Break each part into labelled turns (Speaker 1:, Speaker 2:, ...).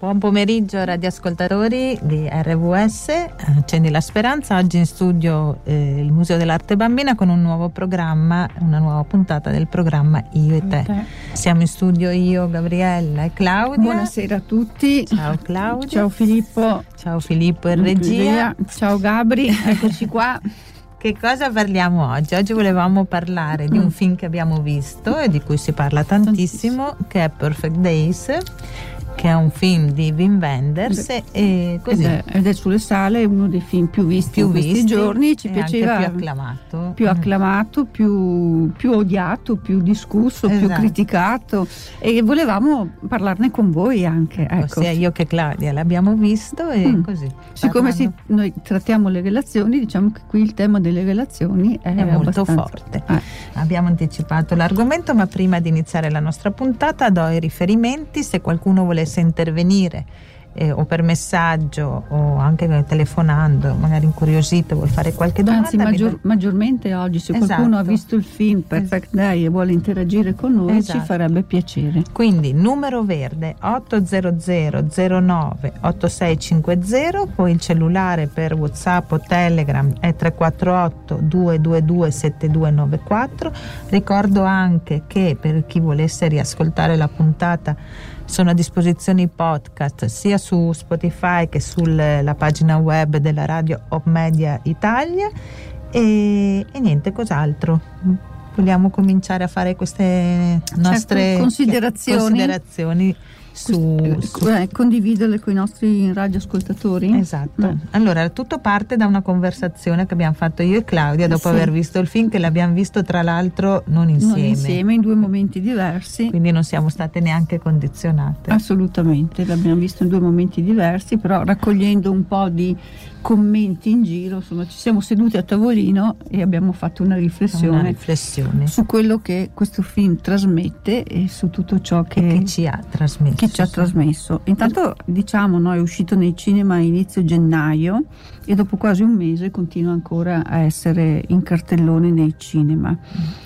Speaker 1: Buon pomeriggio radioascoltatori di RWS, Accendi la Speranza, oggi in studio eh, il Museo dell'Arte Bambina con un nuovo programma, una nuova puntata del programma Io e Te. Okay. Siamo in studio io, Gabriella e Claudia.
Speaker 2: Buonasera a tutti.
Speaker 1: Ciao Claudia.
Speaker 2: Ciao Filippo.
Speaker 1: Ciao Filippo e regia.
Speaker 2: Ciao Gabri, eccoci qua.
Speaker 1: Che cosa parliamo oggi? Oggi volevamo parlare di un mm. film che abbiamo visto e di cui si parla tantissimo, che è Perfect Days che è un film di Wim Wenders
Speaker 2: e così. Ed, è, ed è sulle sale uno dei film più visti più in questi visti giorni ci piaceva
Speaker 1: più acclamato
Speaker 2: più, acclamato più, più odiato più discusso esatto. più criticato e volevamo parlarne con voi anche ecco, ecco.
Speaker 1: sia io che Claudia l'abbiamo visto e mm. così
Speaker 2: siccome si, noi trattiamo le relazioni diciamo che qui il tema delle relazioni è,
Speaker 1: è molto forte eh. abbiamo anticipato l'argomento ma prima di iniziare la nostra puntata do i riferimenti se qualcuno vuole volesse intervenire eh, o per messaggio o anche telefonando, magari incuriosito, vuol fare qualche domanda.
Speaker 2: Anzi, maggior, maggiormente oggi se esatto. qualcuno ha esatto. visto il film Perfect Day e vuole interagire con noi esatto. ci farebbe piacere.
Speaker 1: Quindi numero verde 800 09 8650, poi il cellulare per Whatsapp o Telegram è 348 222 7294. Ricordo anche che per chi volesse riascoltare la puntata sono a disposizione i podcast sia su Spotify che sulla pagina web della radio Op Media Italia. E, e niente cos'altro? Vogliamo cominciare a fare queste nostre
Speaker 2: certo, considerazioni,
Speaker 1: considerazioni su,
Speaker 2: su... Eh, condividerle con i nostri radioascoltatori.
Speaker 1: Esatto. Mm. Allora, tutto parte da una conversazione che abbiamo fatto io e Claudia dopo sì. aver visto il film, che l'abbiamo visto tra l'altro non insieme. Non
Speaker 2: insieme, in due momenti diversi.
Speaker 1: Quindi non siamo state neanche condizionate.
Speaker 2: Assolutamente, l'abbiamo visto in due momenti diversi, però raccogliendo un po' di commenti in giro, insomma ci siamo seduti a tavolino e abbiamo fatto una riflessione,
Speaker 1: una riflessione.
Speaker 2: su quello che questo film trasmette e su tutto ciò che,
Speaker 1: che ci ha trasmesso.
Speaker 2: Che ci ha trasmesso. Intanto diciamo, no, è uscito nei cinema a inizio gennaio e dopo quasi un mese continua ancora a essere in cartellone nei cinema.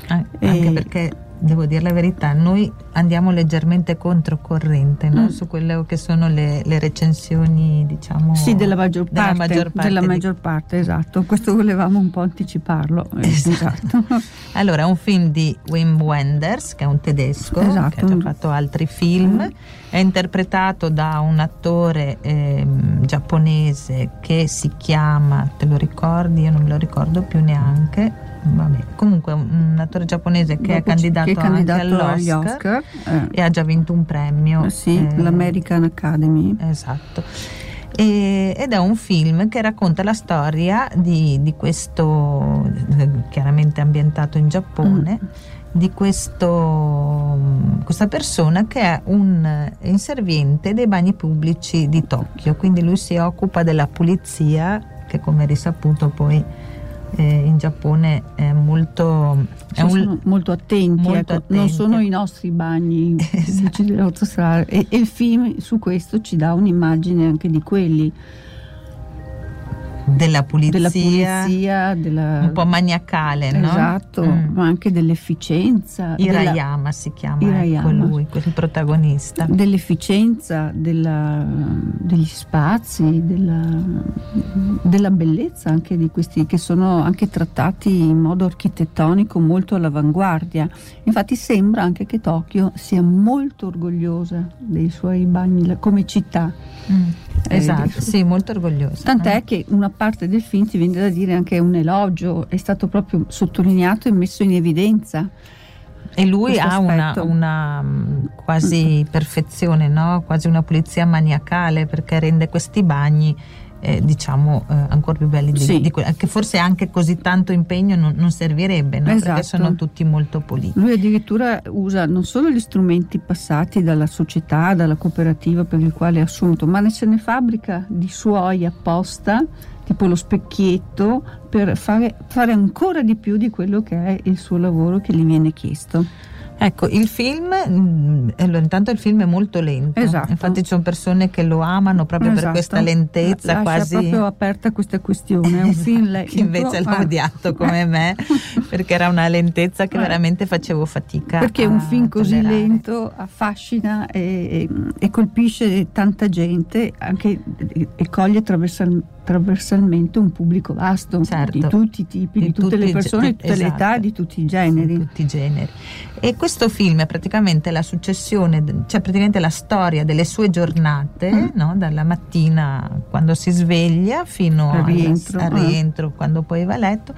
Speaker 1: Eh, anche e, perché devo dire la verità, noi andiamo leggermente controcorrente no? mm. su quelle che sono le, le, recensioni, diciamo.
Speaker 2: Sì, della maggior parte. Della maggior parte, della maggior parte esatto. Questo volevamo un po' anticiparlo.
Speaker 1: Eh, esatto. allora, è un film di Wim Wenders, che è un tedesco, esatto. che ha già fatto altri film. Mm. È interpretato da un attore eh, giapponese che si chiama, te lo ricordi? Io non me lo ricordo più neanche Vabbè. Comunque un attore giapponese che è candidato, che è candidato agli Oscar eh. e ha già vinto un premio.
Speaker 2: Eh sì, eh, l'American Academy.
Speaker 1: Esatto. E, ed è un film che racconta la storia di, di questo, chiaramente ambientato in Giappone, mm. di questo, questa persona che è un inserviente dei bagni pubblici di Tokyo, quindi lui si occupa della pulizia che come risaputo poi eh, in Giappone è molto,
Speaker 2: è un, molto attenti, molto ecco, attenti. non sono i nostri bagni esatto. e, e il film su questo ci dà un'immagine anche di quelli
Speaker 1: della pulizia,
Speaker 2: della pulizia della,
Speaker 1: un po' maniacale,
Speaker 2: no? Esatto, mm. ma anche dell'efficienza.
Speaker 1: Hirayama della, si chiama Hirayama, ecco lui, quel protagonista.
Speaker 2: Dell'efficienza, della, degli spazi, della, della, bellezza anche di questi che sono anche trattati in modo architettonico molto all'avanguardia. Infatti sembra anche che Tokyo sia molto orgogliosa dei suoi bagni come città.
Speaker 1: Mm. Esatto, sì, molto orgogliosa.
Speaker 2: Tant'è eh. che una parte del film ti viene da dire anche un elogio, è stato proprio sottolineato e messo in evidenza.
Speaker 1: E lui ha una, una, mm, quasi perfezione, no? quasi una pulizia maniacale perché rende questi bagni eh, diciamo eh, ancora più belli di, sì. di que- che forse anche così tanto impegno non, non servirebbe no? esatto. perché sono tutti molto puliti
Speaker 2: lui addirittura usa non solo gli strumenti passati dalla società dalla cooperativa per il quale è assunto ma ne se ne fabbrica di suoi apposta tipo lo specchietto per fare, fare ancora di più di quello che è il suo lavoro che gli viene chiesto
Speaker 1: Ecco, il film, mm, intanto il film è molto lento, esatto. infatti ci sono persone che lo amano proprio esatto. per questa lentezza
Speaker 2: Lascia
Speaker 1: quasi...
Speaker 2: proprio aperta questa questione, è un film lento.
Speaker 1: invece l'ho ah. odiato come me, perché era una lentezza che eh. veramente facevo fatica
Speaker 2: Perché un film così tollerare. lento affascina e, e, colpisce tanta gente anche, e coglie attraverso trasversalmente un pubblico vasto certo. di tutti i tipi, di, di tutte le persone, di tutte esatto. le età, di tutti i generi.
Speaker 1: Tutti i generi. E questo film è praticamente la successione, cioè praticamente la storia delle sue giornate, mm. no? dalla mattina quando si sveglia fino al rientro, al rientro eh. quando poi va a letto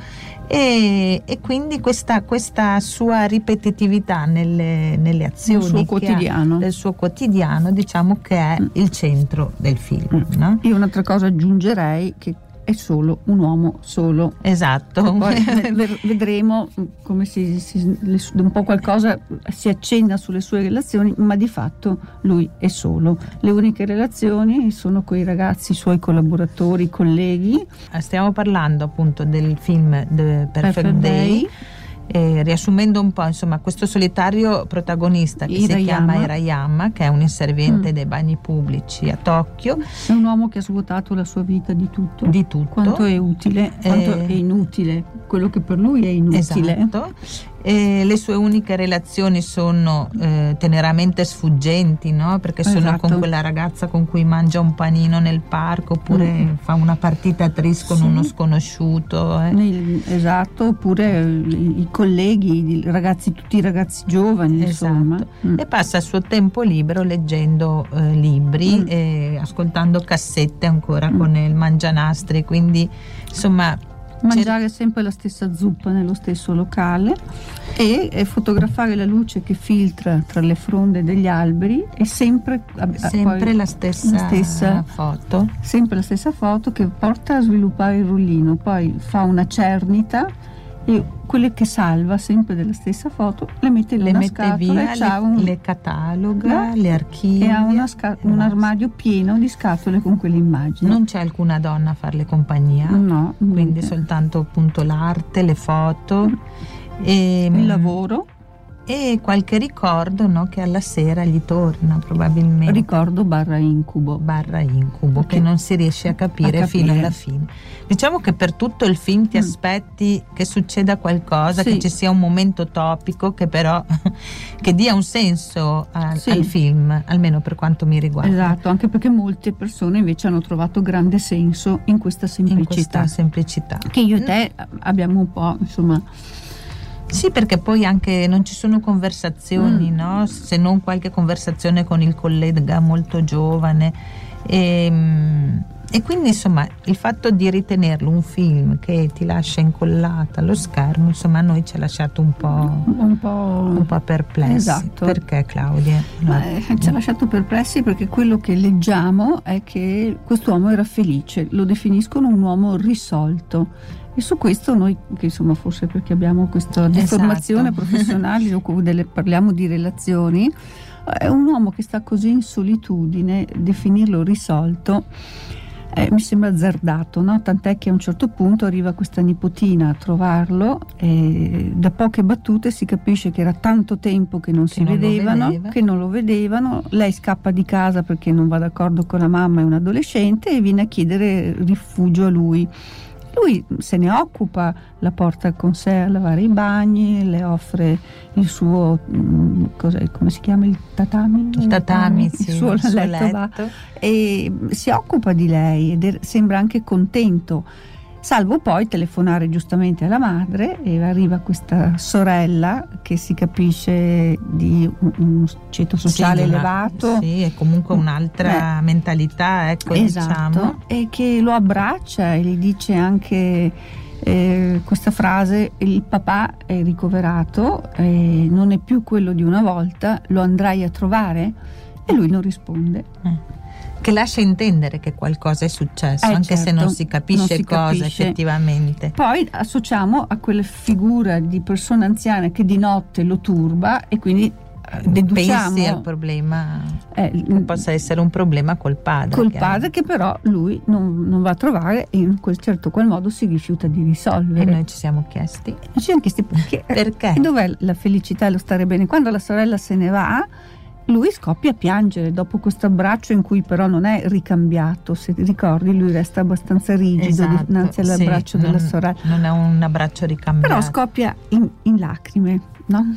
Speaker 1: e, e quindi questa, questa, sua ripetitività nelle, nelle azioni
Speaker 2: del suo quotidiano,
Speaker 1: ha, suo quotidiano diciamo che è mm. il centro del film. Mm. No?
Speaker 2: Io un'altra cosa aggiungerei che è solo un uomo solo.
Speaker 1: Esatto.
Speaker 2: Vedremo come si, si, un po' qualcosa si accenda sulle sue relazioni, ma di fatto lui è solo. Le uniche relazioni sono con i ragazzi, i suoi collaboratori, colleghi.
Speaker 1: Stiamo parlando appunto del film The Perfect, Perfect Day. Day eh, riassumendo un po', insomma, questo solitario protagonista che Hirayama. si chiama Hirayama, che è un inserviente mm. dei bagni pubblici a Tokyo.
Speaker 2: È un uomo che ha svuotato la sua vita di tutto.
Speaker 1: Di tutto.
Speaker 2: Quanto è utile, quanto eh, è inutile, quello che per lui è inutile.
Speaker 1: Esatto. E le sue uniche relazioni sono eh, teneramente sfuggenti, no? perché sono esatto. con quella ragazza con cui mangia un panino nel parco oppure mm. fa una partita a tris con sì. uno sconosciuto.
Speaker 2: Eh. Esatto, oppure i, colleghi, i ragazzi, tutti i ragazzi giovani. Esatto.
Speaker 1: Mm. E passa il suo tempo libero leggendo eh, libri mm. e ascoltando cassette ancora mm. con il mangianastri, quindi insomma
Speaker 2: mangiare sempre la stessa zuppa nello stesso locale e, e, fotografare la luce che filtra tra le fronde degli alberi e sempre,
Speaker 1: sempre la, stessa la, stessa foto.
Speaker 2: Sempre la stessa foto che porta a sviluppare il rullino poi fa una cernita e quelle che salva sempre della stessa foto le mette in le una mette scatola
Speaker 1: via, le, un, le cataloga, no? le archivia.
Speaker 2: E ha sca- un armadio pieno di scatole con quelle immagini
Speaker 1: non c'è alcuna donna a farle compagnia?
Speaker 2: No
Speaker 1: quindi niente. soltanto appunto l'arte, le foto
Speaker 2: e, il lavoro
Speaker 1: e qualche ricordo no, che alla sera gli torna probabilmente.
Speaker 2: Ricordo barra incubo.
Speaker 1: Barra incubo okay. che non si riesce a capire, a capire, fino alla fine. Diciamo che per tutto il film ti mm. aspetti che succeda qualcosa, sì. che ci sia un momento topico che però che dia un senso a, sì. al film, almeno per quanto mi riguarda.
Speaker 2: Esatto, anche perché molte persone invece hanno trovato grande senso in questa semplicità. In
Speaker 1: questa semplicità.
Speaker 2: Che io e te abbiamo un po', insomma
Speaker 1: sì, perché poi anche non ci sono conversazioni, mm. no? se non qualche conversazione con il collega molto giovane. E, ehm, e, quindi insomma il fatto di ritenerlo un film che ti lascia incollata allo schermo, insomma a noi ci ha lasciato un po',
Speaker 2: un po',
Speaker 1: un po perplessi.
Speaker 2: Esatto.
Speaker 1: Perché Claudia?
Speaker 2: No. Beh, ci ha lasciato perplessi perché quello che leggiamo è che quest'uomo era felice, lo definiscono un uomo risolto e su questo noi, che insomma forse perché abbiamo questa deformazione esatto. professionale parliamo di relazioni, è un uomo che sta così in solitudine, definirlo risolto, eh, mi sembra azzardato, no? tant'è che a un certo punto arriva questa nipotina a trovarlo e da poche battute si capisce che era tanto tempo che non che si non vedevano, vedeva. che non lo vedevano, lei scappa di casa perché non va d'accordo con la mamma, è un adolescente e viene a chiedere rifugio a lui. Lui se ne occupa, la porta con sé a lavare i bagni, le offre il suo, mm, come si chiama, il tatami?
Speaker 1: Il tatami,
Speaker 2: il, sì, suo, il suo letto, letto. e si occupa di lei ed sembra anche contento salvo poi telefonare giustamente alla madre e arriva questa sorella che si capisce di un ceto sociale sì, elevato.
Speaker 1: Sì, è comunque un'altra Beh, mentalità, ecco,
Speaker 2: esatto,
Speaker 1: diciamo.
Speaker 2: E che lo abbraccia e gli dice anche eh, questa frase, il papà è ricoverato, eh, non è più quello di una volta, lo andrai a trovare? E lui non risponde.
Speaker 1: Eh che lascia intendere che qualcosa è successo, eh, anche certo, se non si capisce non si cosa capisce. effettivamente.
Speaker 2: Poi associamo a quella figura di persona anziana che di notte lo turba e quindi deduciamo
Speaker 1: pensi al problema eh, che possa essere un problema col padre
Speaker 2: col padre che però lui non, non, va a trovare e in quel certo qual modo si rifiuta di risolvere
Speaker 1: e noi ci siamo chiesti
Speaker 2: ci siamo chiesti perché, perché? dov'è la felicità e lo stare bene quando la sorella se ne va lui scoppia a piangere dopo questo abbraccio in cui però non è ricambiato, se ti ricordi lui resta abbastanza rigido esatto, dinanzi all'abbraccio sì, della
Speaker 1: non,
Speaker 2: sorella.
Speaker 1: Non è un abbraccio ricambiato.
Speaker 2: Però scoppia in, in lacrime, no?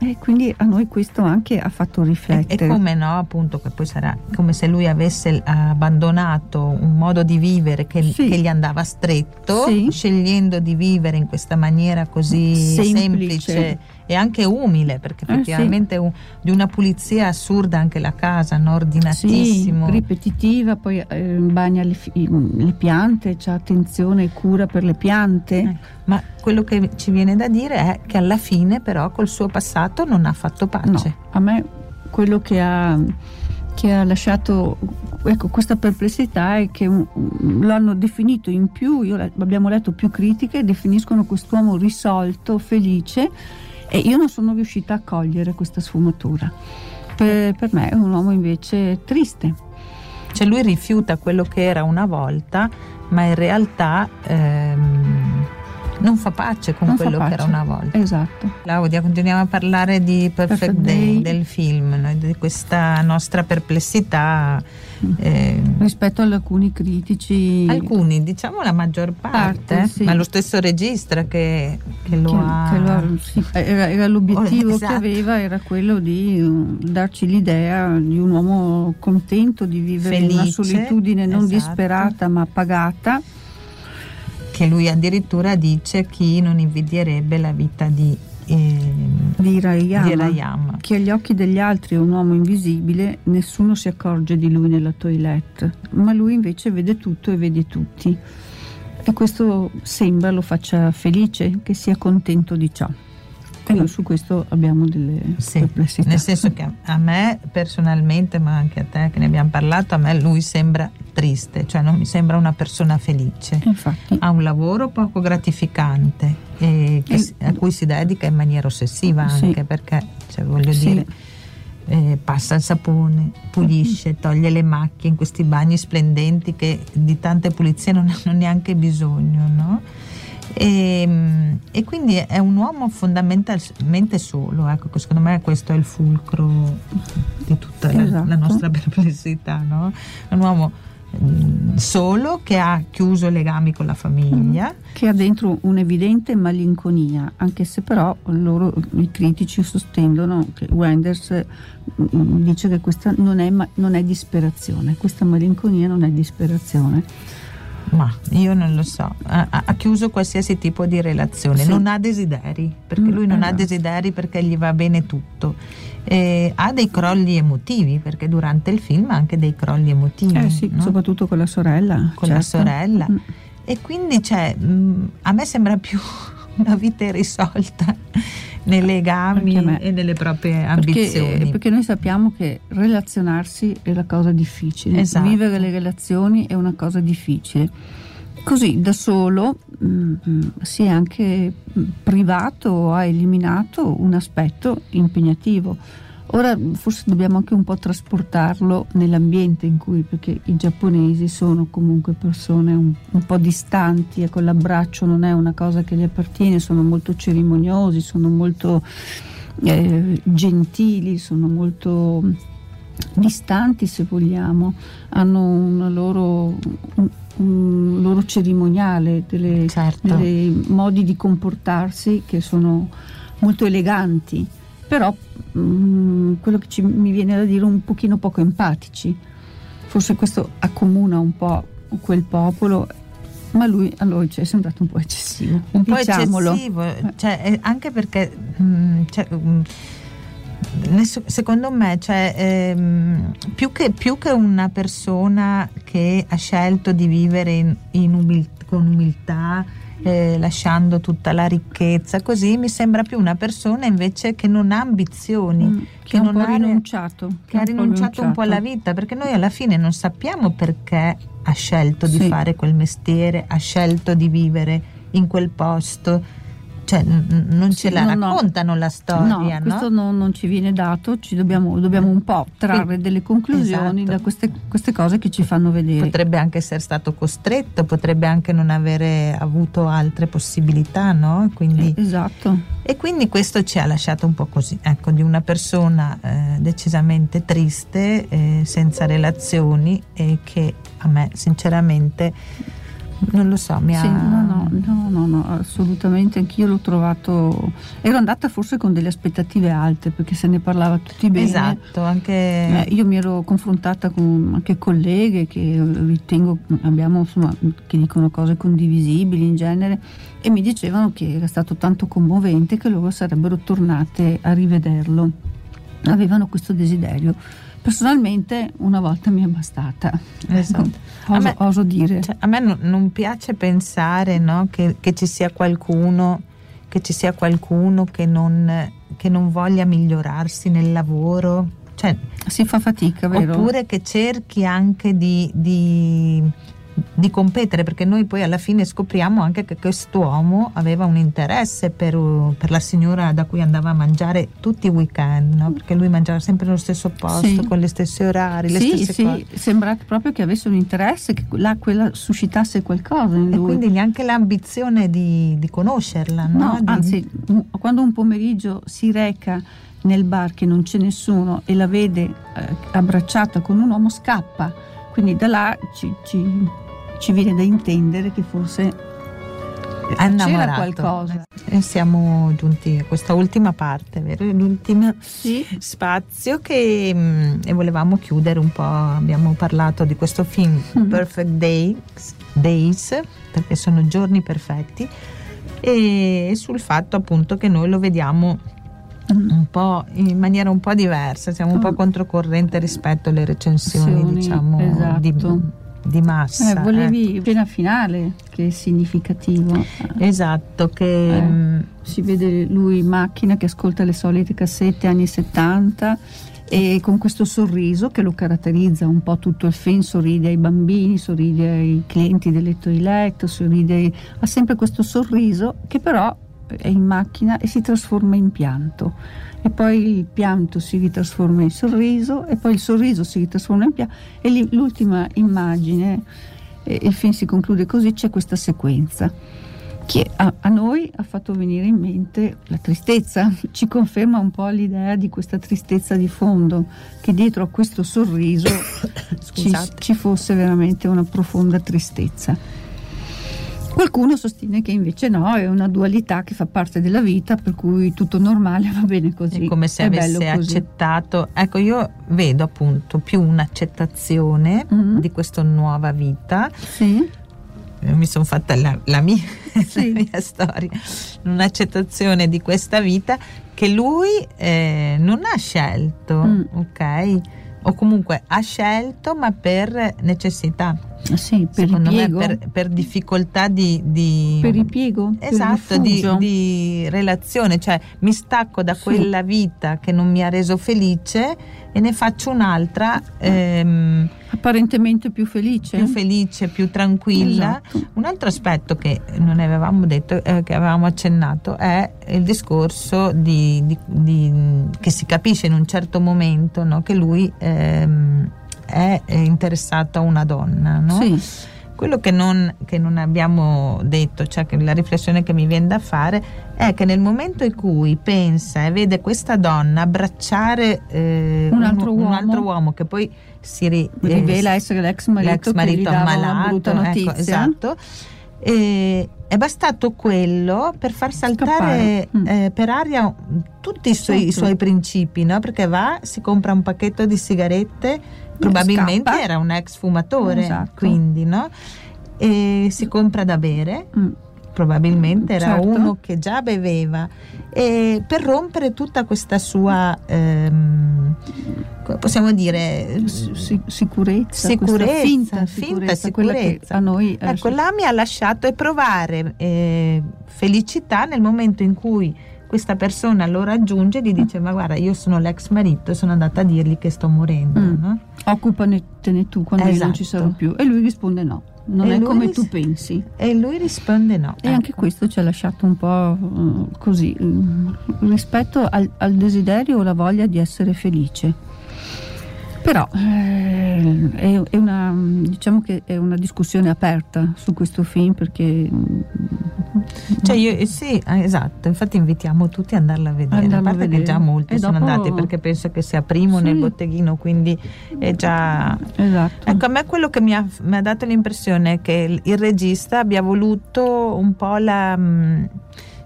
Speaker 2: E quindi a noi questo anche ha fatto riflettere.
Speaker 1: E, come no, appunto, che poi sarà come se lui avesse abbandonato un modo di vivere che, sì. che gli andava stretto, sì. scegliendo di vivere in questa maniera così semplice, semplice e anche umile, perché effettivamente eh sì. di una pulizia assurda anche la casa, no? ordinatissimo.
Speaker 2: Sì, ripetitiva, poi eh, bagna le, le piante, c'ha attenzione e cura per le piante. Eh,
Speaker 1: ma quello che ci viene da dire è che alla fine però col suo passato non ha fatto pace.
Speaker 2: No, a me quello che ha che ha lasciato ecco, questa perplessità è che lo hanno definito in più, io, abbiamo letto più critiche, definiscono quest'uomo risolto, felice e io non sono riuscita a cogliere questa sfumatura. Per, per me è un uomo invece triste.
Speaker 1: Cioè lui rifiuta quello che era una volta, ma in realtà... Ehm non fa pace con non quello che era una volta.
Speaker 2: Esatto.
Speaker 1: Claudia, continuiamo a parlare di Perfect, Perfect Day, Day, del film, no? di questa nostra perplessità.
Speaker 2: Eh, Rispetto ad alcuni critici.
Speaker 1: Alcuni, diciamo la maggior parte, parte sì. ma lo stesso regista che, che lo che, ha. Che lo
Speaker 2: sì, era, era, l'obiettivo oh, esatto. che aveva, era quello di uh, darci l'idea di un uomo contento di vivere Felice, una solitudine non esatto. disperata ma pagata
Speaker 1: che lui addirittura dice chi non invidierebbe la vita di, eh,
Speaker 2: di, Rayama, di Rayama, che agli occhi degli altri è un uomo invisibile, nessuno si accorge di lui nella toilette, ma lui invece vede tutto e vede tutti. E questo sembra lo faccia felice, che sia contento di ciò. Noi su questo abbiamo delle sì, perplessità.
Speaker 1: Nel senso che a me personalmente, ma anche a te che ne abbiamo parlato, a me lui sembra triste, cioè non mi sembra una persona felice.
Speaker 2: Infatti.
Speaker 1: Ha un lavoro poco gratificante e e, a cui si dedica in maniera ossessiva anche sì. perché, cioè, voglio sì. dire, eh, passa il sapone, pulisce, toglie le macchie in questi bagni splendenti che di tante pulizie non hanno neanche bisogno, no? E, ehm, e, quindi è un uomo fondamentalmente solo, ecco, secondo me questo è il fulcro di tutta esatto. la, la, nostra perplessità, no? È un uomo mm, solo che ha chiuso legami con la famiglia
Speaker 2: mm, che ha dentro un'evidente malinconia anche se però loro i critici sostengono che Wenders mm, dice che questa non è, non è disperazione questa malinconia non è disperazione
Speaker 1: ma io non lo so, ha, ha chiuso qualsiasi tipo di relazione, sì. non ha desideri, perché mm, lui non esatto. ha desideri perché gli va bene tutto. Eh, ha dei crolli emotivi, perché durante il film ha anche dei crolli emotivi.
Speaker 2: Eh sì, no? soprattutto con la sorella.
Speaker 1: Con certo. la sorella. Mm. E quindi cioè, mh, mm, a me sembra più una vita irrisolta nei legami e nelle proprie ambizioni.
Speaker 2: Perché, perché, noi sappiamo che relazionarsi è la cosa difficile, esatto. vivere le relazioni è una cosa difficile. Così da solo mh, mm, si è anche privato, ha eliminato un aspetto impegnativo Ora forse dobbiamo anche un po' trasportarlo nell'ambiente in cui, perché i giapponesi sono comunque persone un, un po' distanti, ecco l'abbraccio non è una cosa che gli appartiene, sono molto cerimoniosi, sono molto eh, gentili, sono molto distanti se vogliamo, hanno un loro, un, un loro cerimoniale, delle, certo. dei modi di comportarsi che sono molto eleganti però mh, mm, quello che ci, mi viene da dire un pochino poco empatici. Forse questo accomuna un po' quel popolo ma lui a noi ci è sembrato un po' eccessivo.
Speaker 1: Un Diciamolo. po' eccessivo, cioè, eh, anche perché mh, mm, cioè, mh, mm, secondo me cioè, ehm, più, che, più, che, una persona che ha scelto di vivere in, in umil- con umiltà eh, lasciando tutta la ricchezza, così mi sembra più una persona invece che non ha ambizioni, mm,
Speaker 2: che, che non ha rinunciato,
Speaker 1: che, ha rinunciato un po' alla vita, perché noi alla fine non sappiamo perché ha scelto di sì. fare quel mestiere, ha scelto di vivere in quel posto cioè, n- non ce la no, raccontano no. la storia.
Speaker 2: No, questo no? non, ci viene dato, ci dobbiamo, dobbiamo un po' trarre delle conclusioni esatto. da queste, queste, cose che ci fanno vedere.
Speaker 1: Potrebbe anche essere stato costretto, potrebbe anche non avere avuto altre possibilità, no? Quindi,
Speaker 2: eh, esatto.
Speaker 1: E quindi questo ci ha lasciato un po' così, ecco, di una persona eh, decisamente triste, eh, senza relazioni e che a me sinceramente non lo so, mi ha...
Speaker 2: Sì, no, no, no, no, no, assolutamente, anch'io l'ho trovato... Ero andata forse con delle aspettative alte perché se ne parlava tutti bene.
Speaker 1: Esatto, anche...
Speaker 2: Eh, io mi ero confrontata con anche colleghe che ritengo abbiamo, insomma, che dicono cose condivisibili in genere e mi dicevano che era stato tanto commovente che loro sarebbero tornate a rivederlo. Avevano questo desiderio Personalmente una volta mi è bastata. Esatto. Oso, me, oso dire.
Speaker 1: Cioè, a me non, non piace pensare no, che, che, ci sia qualcuno che ci sia qualcuno che non, che non voglia migliorarsi nel lavoro. Cioè,
Speaker 2: si fa fatica, vero?
Speaker 1: Oppure che cerchi anche di, di di competere perché noi poi alla fine scopriamo anche che quest'uomo aveva un interesse per, per la signora da cui andava a mangiare tutti i weekend no? perché lui mangiava sempre nello stesso posto sì. con gli stessi orari le
Speaker 2: sì,
Speaker 1: stesse
Speaker 2: sì.
Speaker 1: cose
Speaker 2: sembra proprio che avesse un interesse che la, quella suscitasse qualcosa in lui.
Speaker 1: e quindi neanche l'ambizione di, di conoscerla no?
Speaker 2: no
Speaker 1: di...
Speaker 2: anzi quando un pomeriggio si reca nel bar che non c'è nessuno e la vede eh, abbracciata con un uomo scappa quindi da là ci, ci ci viene da intendere che forse c'era qualcosa.
Speaker 1: E siamo giunti a questa ultima parte, vero? L'ultimo sì. spazio che mh, mm, e volevamo chiudere un po', abbiamo parlato di questo film mm-hmm. Perfect Days, Days, perché sono giorni perfetti, e sul fatto appunto che noi lo vediamo mm. un po' in maniera un po' diversa, siamo un po' mm. controcorrente rispetto alle recensioni, diciamo,
Speaker 2: esatto.
Speaker 1: di di massa.
Speaker 2: Eh, volevi ecco. scena finale, che è significativo.
Speaker 1: Esatto, che eh,
Speaker 2: mm, si vede lui in macchina che ascolta le solite cassette anni 70 e con questo sorriso che lo caratterizza un po' tutto il film, sorride ai bambini, sorride ai clienti del letto di letto, sorride, ha sempre questo sorriso che però è in macchina e si trasforma in pianto e poi il pianto si ritrasforma in sorriso e poi il sorriso si ritrasforma in pianto e l'ultima immagine, e il film si conclude così, c'è questa sequenza che a, a, noi ha fatto venire in mente la tristezza, ci conferma un po' l'idea di questa tristezza di fondo, che dietro a questo sorriso ci, ci fosse veramente una profonda tristezza. Qualcuno sostiene che invece no, è una dualità che fa parte della vita, per cui tutto normale va bene così.
Speaker 1: È come se è avesse accettato. Ecco, io vedo appunto più un'accettazione mm-hmm. di questa nuova vita.
Speaker 2: Sì.
Speaker 1: Mi sono fatta la, la, mia, sì. la, mia, storia, un'accettazione di questa vita che lui eh, non ha scelto, mm. ok? O comunque ha scelto ma per necessità
Speaker 2: sì, per Secondo me
Speaker 1: per, per, difficoltà di, di
Speaker 2: per ripiego
Speaker 1: esatto, di, di, relazione, cioè mi stacco da quella vita che non mi ha reso felice e ne faccio un'altra ehm,
Speaker 2: apparentemente più felice.
Speaker 1: più felice, più tranquilla. Esatto. un altro aspetto che non avevamo detto eh, che avevamo accennato è il discorso di, che si capisce in un certo momento no, che lui ehm, è interessato a una donna, no?
Speaker 2: Sì.
Speaker 1: Quello che non, che non, abbiamo detto, cioè che la riflessione che mi viene da fare è che nel momento in cui pensa e vede questa donna abbracciare eh,
Speaker 2: un, altro un,
Speaker 1: un, altro uomo che poi si ri,
Speaker 2: rivela eh, essere l'ex marito, l'ex marito ammalato, ecco,
Speaker 1: esatto, e è bastato quello per far saltare mm. eh, per aria tutti i suoi, i suoi principi, no? perché va, si compra un pacchetto di sigarette probabilmente scappa. era un ex fumatore, esatto. quindi no? E si compra da bere. Mm. Probabilmente era certo. uno che già beveva e per rompere tutta questa sua ehm, possiamo dire
Speaker 2: S- sicurezza,
Speaker 1: sicurezza
Speaker 2: finta, finta sicurezza, a noi
Speaker 1: ecco là mi ha lasciato e provare eh, felicità nel momento in cui questa persona lo raggiunge e gli dice ma guarda io sono l'ex marito sono andata a dirgli che sto morendo
Speaker 2: Mm.
Speaker 1: no?
Speaker 2: Occupatene tu quando io non ci
Speaker 1: Esatto.
Speaker 2: sarò più. E lui risponde no, non
Speaker 1: E
Speaker 2: è come
Speaker 1: ris-
Speaker 2: tu pensi.
Speaker 1: e lui risponde no
Speaker 2: E anche
Speaker 1: Ecco.
Speaker 2: questo ci ha lasciato un po' eh, così, mm, rispetto al, al desiderio o la voglia di essere felice. Però eh, è, è una, diciamo che è una discussione aperta su questo film perché mm,
Speaker 1: Cioè io, eh, sì, eh, esatto, infatti invitiamo tutti ad andarla a vedere,
Speaker 2: Andarla
Speaker 1: a
Speaker 2: a
Speaker 1: parte che
Speaker 2: vedere.
Speaker 1: già molti
Speaker 2: E
Speaker 1: sono
Speaker 2: dopo-
Speaker 1: andati perché penso che sia primo
Speaker 2: Sì.
Speaker 1: nel botteghino, quindi è già...
Speaker 2: esatto.
Speaker 1: Ecco, a me quello che mi ha, mi ha dato l'impressione è che il, il regista abbia voluto un po' la... mh,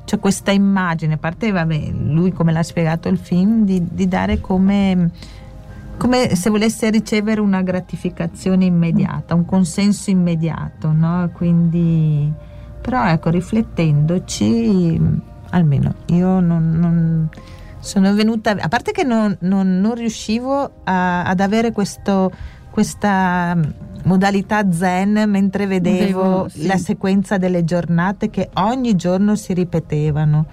Speaker 1: cioè questa immagine, a parte vabbè, lui come l'ha spiegato il film, di, di dare come, come se volesse ricevere una gratificazione immediata, un consenso immediato, no? Quindi, però ecco, riflettendoci, almeno io non, non- sono venuta, a parte che non, non- non riuscivo a- ad avere questo, questa modalità zen mentre vedevo
Speaker 2: Vedevo, sì.
Speaker 1: la sequenza delle giornate che ogni giorno si ripetevano.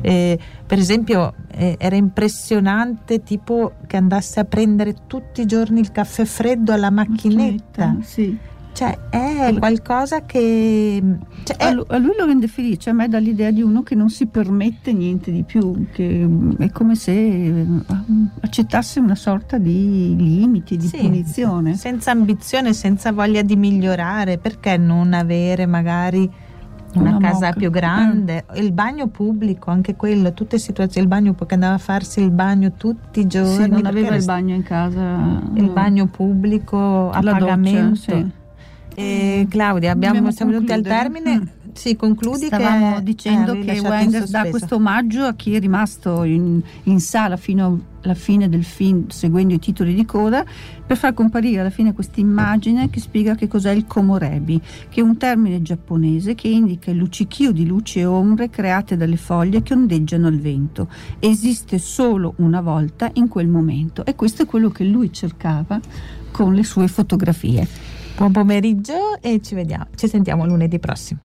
Speaker 1: Eh, per esempio eh, era impressionante tipo che andasse a prendere tutti i giorni il caffè freddo alla macchinetta
Speaker 2: Sì.
Speaker 1: Cioè è qualcosa che cioè,
Speaker 2: A
Speaker 1: è-
Speaker 2: a lui lo rende felice, a me dà l'idea di uno che non si permette niente di più, che mm, è come se eh, accettasse una sorta di limiti, di
Speaker 1: Sì,
Speaker 2: punizione.
Speaker 1: senza ambizione senza voglia di migliorare perché non avere magari una,
Speaker 2: Una
Speaker 1: casa
Speaker 2: moca.
Speaker 1: più grande il bagno pubblico anche quello tutte situazioni il bagno che andava a farsi il bagno tutti i giorni
Speaker 2: Sì, non
Speaker 1: perché
Speaker 2: aveva il bagno in casa.
Speaker 1: il
Speaker 2: mm,
Speaker 1: bagno pubblico a
Speaker 2: la doccia,
Speaker 1: pagamento
Speaker 2: sì.
Speaker 1: E Claudia abbiamo, siamo venuti al termine
Speaker 2: Mm.
Speaker 1: sì concludi
Speaker 2: Stavamo
Speaker 1: che
Speaker 2: dicendo
Speaker 1: eh,
Speaker 2: che
Speaker 1: lasciato in
Speaker 2: Wenders dà questo omaggio a chi è rimasto in, in sala fino alla fine del film seguendo i titoli di coda per far comparire alla fine questa immagine che spiega che cos'è il komorebi, che è un termine giapponese che indica il luccichio di luci e ombre create dalle foglie che ondeggiano al vento. Esiste solo una volta in quel momento e questo è quello che lui cercava con le sue fotografie.
Speaker 1: Buon pomeriggio e ci vediamo ci sentiamo lunedì prossimo